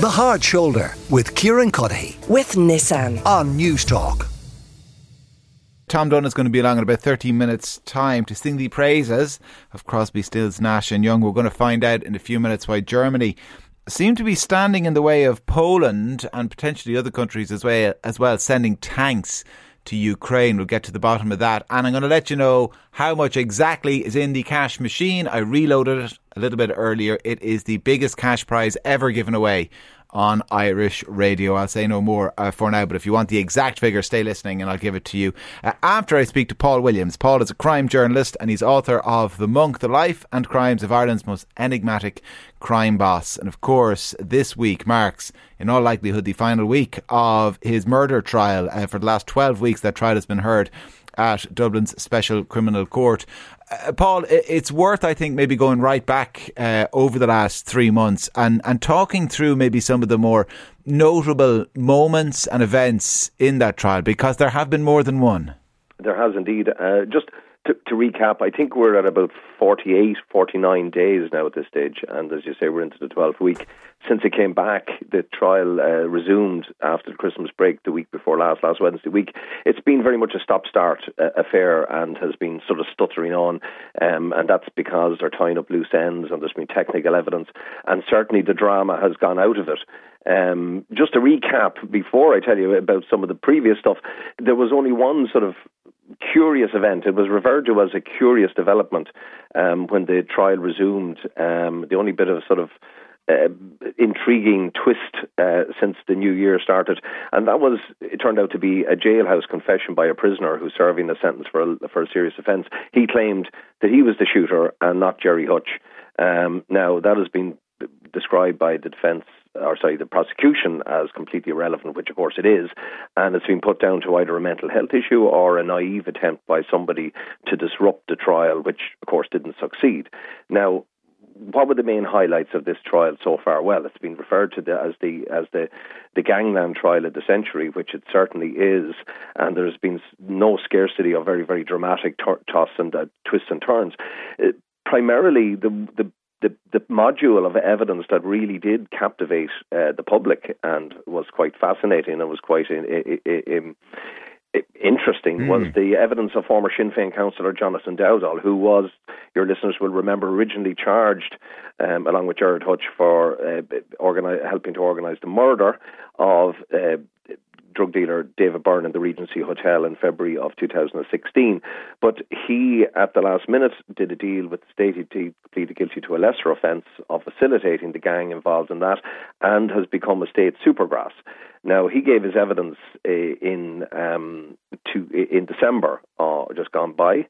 The Hard Shoulder with Kieran Cuddihy with Nissan on Newstalk. Tom Dunn is going to be along in about 13 minutes' time to sing the praises of Crosby, Stills, Nash and Young. We're going to find out in a few minutes why Germany seem to be standing in the way of Poland and potentially other countries as well, as well sending tanks to Ukraine. We'll get to the bottom of that. And I'm going to let you know how much exactly is in the cash machine. I reloaded it a little bit earlier. It is the biggest cash prize ever given away on Irish radio. I'll say no more uh, for now, but if you want the exact figure, stay listening and I'll give it to you uh, after I speak to Paul Williams. Paul is a crime journalist and he's author of The Monk, The Life and Crimes of Ireland's Most Enigmatic Crime Boss. And of course, this week marks, in all likelihood, the final week of his murder trial. Uh, for the last 12 weeks, that trial has been heard at Dublin's Special Criminal Court. Uh, Paul, it's worth, I think, maybe going right back uh, over the last three months and, and talking through maybe some of the more notable moments and events in that trial because there have been more than one. There has indeed. Uh, just to, to, recap, I think we're at about 48, 49 days now at this stage, and as you say, we're into the 12th week. Since it came back, the trial uh, resumed after the Christmas break the week before last, last Wednesday week. It's been very much a stop start uh, affair and has been sort of stuttering on, um, and that's because they're tying up loose ends and there's been technical evidence, and certainly the drama has gone out of it. Um, just to recap, before I tell you about some of the previous stuff, there was only one sort of curious event. It was referred to as a curious development um, when the trial resumed. Um, the only bit of sort of uh, intriguing twist uh, since the new year started, and that was it turned out to be a jailhouse confession by a prisoner who's serving a sentence for a, for a serious offence. He claimed that he was the shooter and not Gerry Hutch. Um, now that has been described by the defence or sorry, the prosecution as completely irrelevant, which of course it is, and it's been put down to either a mental health issue or a naive attempt by somebody to disrupt the trial, which of course didn't succeed. Now, what were the main highlights of this trial so far? Well, it's been referred to the, as the as the the gangland trial of the century, which it certainly is, and there's been no scarcity of very very dramatic t- toss and uh, twists and turns. Uh, primarily, the the the, the module of evidence that really did captivate uh, the public and was quite fascinating and was quite in, in, in, interesting mm. was the evidence of former Sinn Féin councillor Jonathan Dowdall, who was, your listeners will remember, originally charged, um, along with Gerard Hutch, for uh, organi- helping to organise the murder of uh, drug dealer David Byrne in the Regency Hotel in February of 2016. But he, at the last minute, did a deal with the state. He pleaded guilty to a lesser offence of facilitating the gang involved in that and has become a state supergrass. Now, he gave his evidence uh, in um, to, in December, uh, just gone by,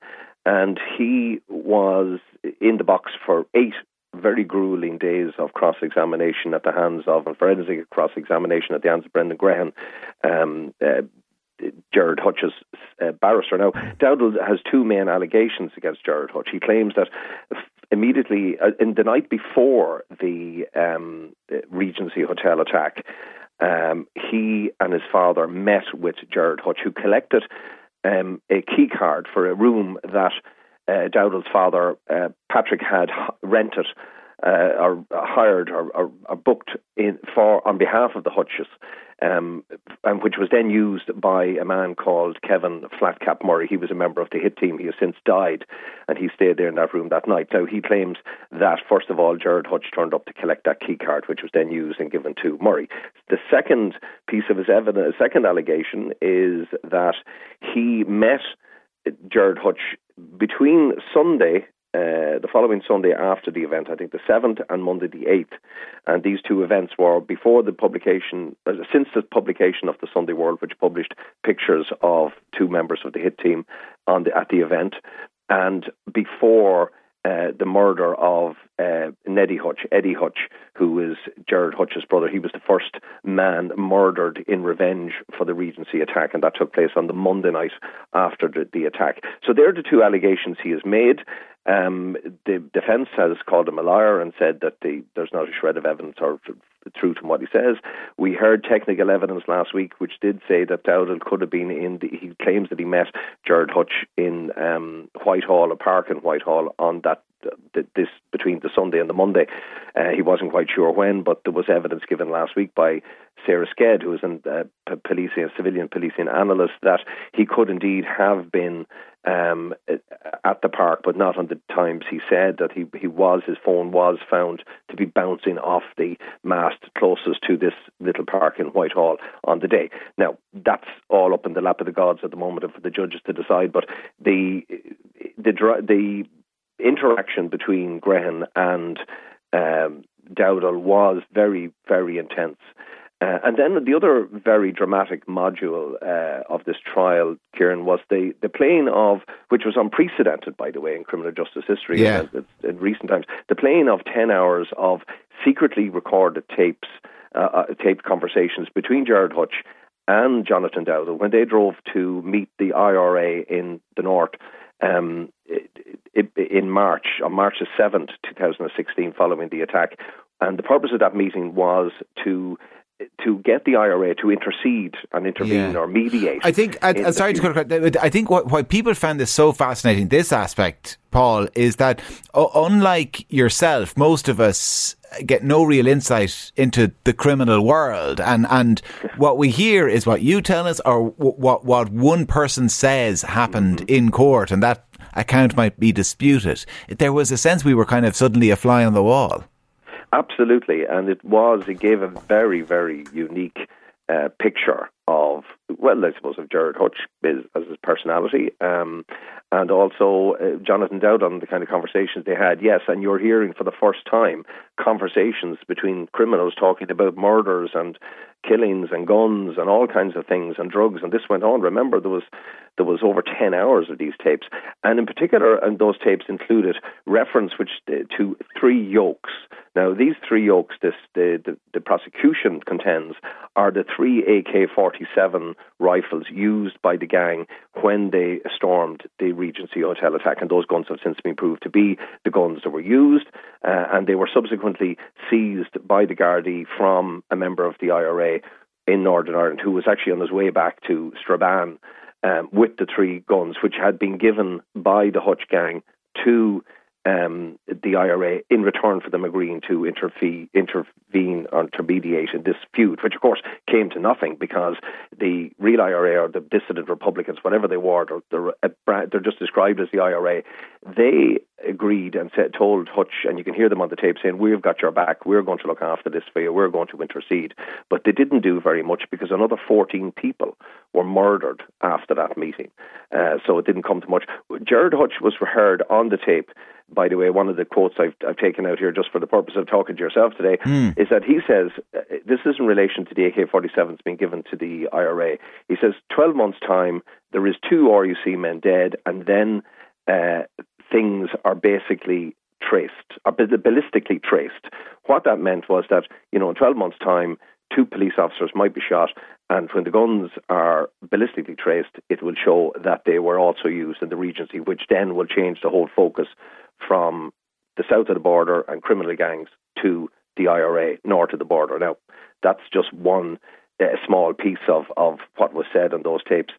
and he was in the box for eight very grueling days of cross examination at the hands of, and forensic cross examination at the hands of Brendan Grehan, um, uh, Gerard Hutch's uh, barrister. Now, Dowdall has two main allegations against Gerard Hutch. He claims that immediately, uh, in the night before the um, Regency Hotel attack, um, he and his father met with Gerard Hutch, who collected um, a key card for a room that uh, Dowdall's father, uh, Patrick, had rented uh, or hired or, or, or, booked in for on behalf of the Hutches, um, and which was then used by a man called Kevin Flatcap Murray. He was a member of the hit team. He has since died, and he stayed there in that room that night. Now he claims that first of all, Gerard Hutch turned up to collect that key card, which was then used and given to Murray. The second piece of his evidence, second allegation, is that he met. Gerard Hutch between Sunday, uh, the following Sunday after the event, I think the 7th and Monday the 8th. And these two events were before the publication, uh, since the publication of the Sunday World, which published pictures of two members of the hit team on the, at the event, and before uh, the murder of uh, Neddy Hutch, Eddie Hutch, who is Gerard Hutch's brother. He was the first man murdered in revenge for the Regency attack, and that took place on the Monday night after the, the attack. So, there are the two allegations he has made. Um, the defence has called him a liar and said that the, there's not a shred of evidence or truth in what he says. We heard technical evidence last week which did say that Dowdall could have been in. The, he claims that he met Gerard Hutch in um, Whitehall, a park in Whitehall, on that this between the Sunday and the Monday. Uh, he wasn't quite sure when, but there was evidence given last week by Sarah Sked, who is a uh, a civilian policing analyst, that he could indeed have been um, at the park, but not on the times he said that he, he was, his phone was found to be bouncing off the mast closest to this little park in Whitehall on the day. Now, that's all up in the lap of the gods at the moment for the judges to decide, but the, the, the interaction between Grehan and um, Dowdall was very, very intense. Uh, and then the other very dramatic module uh, of this trial, Kieran, was the, the playing of, which was unprecedented, by the way, in criminal justice history yeah. in, in, recent times, the playing of 10 hours of secretly recorded tapes, uh, uh taped conversations between Gerard Hutch and Jonathan Dowdall when they drove to meet the IRA in the north. Um, in March, on March the 7th, 2016, following the attack. And the purpose of that meeting was to to get the IRA to intercede and intervene yeah. or mediate. I think. I, sorry to cut. I think what, why people found this so fascinating, this aspect, Paul, is that uh, unlike yourself, most of us get no real insight into the criminal world, and and what we hear is what you tell us, or what what one person says happened mm-hmm. in court, and that account might be disputed. There was a sense we were kind of suddenly a fly on the wall. Absolutely, and it was. It gave a very, very unique uh, picture of, well, I suppose of Gerard Hutch as, his personality, um, and also uh, Jonathan Dowd on the kind of conversations they had. Yes, and you're hearing for the first time conversations between criminals talking about murders and killings and guns and all kinds of things and drugs, and this went on. Remember, there was there was over 10 hours of these tapes. And in particular, and those tapes included reference which uh, to three yokes. Now, these three yokes, the, the, the prosecution contends, are the three AK 47 rifles used by the gang when they stormed the Regency Hotel attack. And those guns have since been proved to be the guns that were used. Uh, and they were subsequently seized by the Gardaí from a member of the IRA in Northern Ireland who was actually on his way back to Strabane um, with the three guns, which had been given by the Hutch gang to um, the IRA in return for them agreeing to interfere, intervene or intermediate in this feud, which of course came to nothing because the real IRA or the dissident Republicans, whatever they were, they're, they're, they're just described as the IRA. They agreed and said, told Hutch, and you can hear them on the tape saying, "We've got your back. We're going to look after this for you. We're going to intercede." But they didn't do very much because another 14 people were murdered after that meeting. Uh, so it didn't come to much. Gerard Hutch was heard on the tape. By the way, one of the quotes I've, I've taken out here just for the purpose of talking to yourself today mm. is that he says, uh, this is in relation to the AK 47s being given to the IRA. He says, 12 months' time, there is two RUC men dead, and then uh, things are basically traced, or ballistically traced. What that meant was that, you know, in 12 months' time, two police officers might be shot, and when the guns are ballistically traced, it will show that they were also used in the Regency, which then will change the whole focus from the south of the border and criminal gangs to the IRA north of the border. Now, that's just one a small piece of, of what was said on those tapes.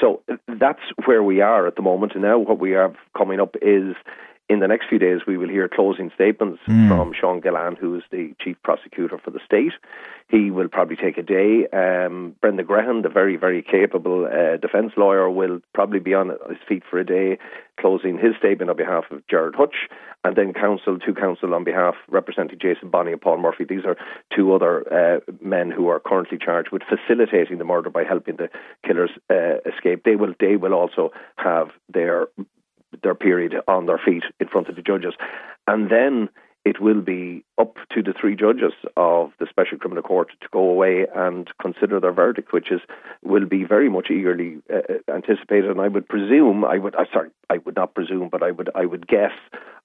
So that's where we are at the moment. And now what we have coming up is in the next few days, we will hear closing statements mm. from Sean Gillane, who is the chief prosecutor for the state. He will probably take a day. Um, Brendan Grehan, the very, very capable uh, defence lawyer, will probably be on his feet for a day, closing his statement on behalf of Gerard Hutch, and then counsel, two counsel on behalf representing Jason Bonney and Paul Murphy. These are two other uh, men who are currently charged with facilitating the murder by helping the killers uh, escape. They will, they will also have their their period on their feet in front of the judges. And then it will be up to the three judges of the Special Criminal Court to go away and consider their verdict, which is will be very much eagerly uh, anticipated. And I would presume, I would, uh, sorry, I would not presume, but I would, I would guess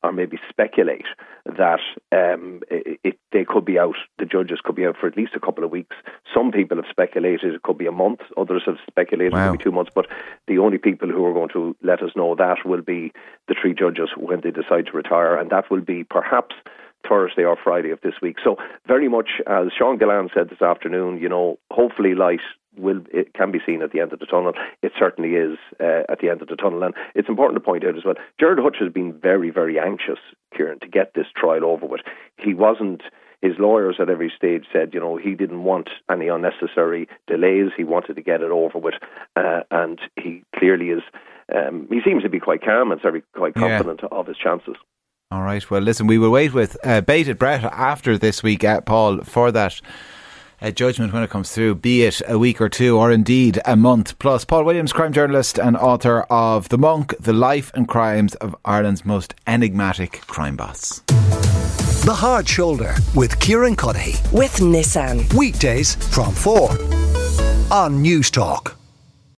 or maybe speculate that um, it, it, they could be out, the judges could be out for at least a couple of weeks. Some people have speculated it could be a month, others have speculated wow. it could be two months, but the only people who are going to let us know that will be the three judges when they decide to retire, and that will be perhaps Thursday or Friday of this week. So very much, as Sean Gillane said this afternoon, you know, hopefully light will it can be seen at the end of the tunnel. It certainly is uh, at the end of the tunnel, and it's important to point out as well. Gerard Hutch has been very, very anxious, Kieran, to get this trial over with. He wasn't. His lawyers at every stage said, you know, he didn't want any unnecessary delays. He wanted to get it over with, uh, and he clearly is. Um, he seems to be quite calm and very quite confident yeah. of his chances. All right. Well, listen, we will wait with uh, bated breath after this week, uh, Paul, for that uh, judgment when it comes through, be it a week or two or indeed a month. Plus, Paul Williams, crime journalist and author of The Monk, The Life and Crimes of Ireland's Most Enigmatic Crime Boss. The Hard Shoulder with Kieran Cuddihy. With Nissan. Weekdays from 4 on Newstalk.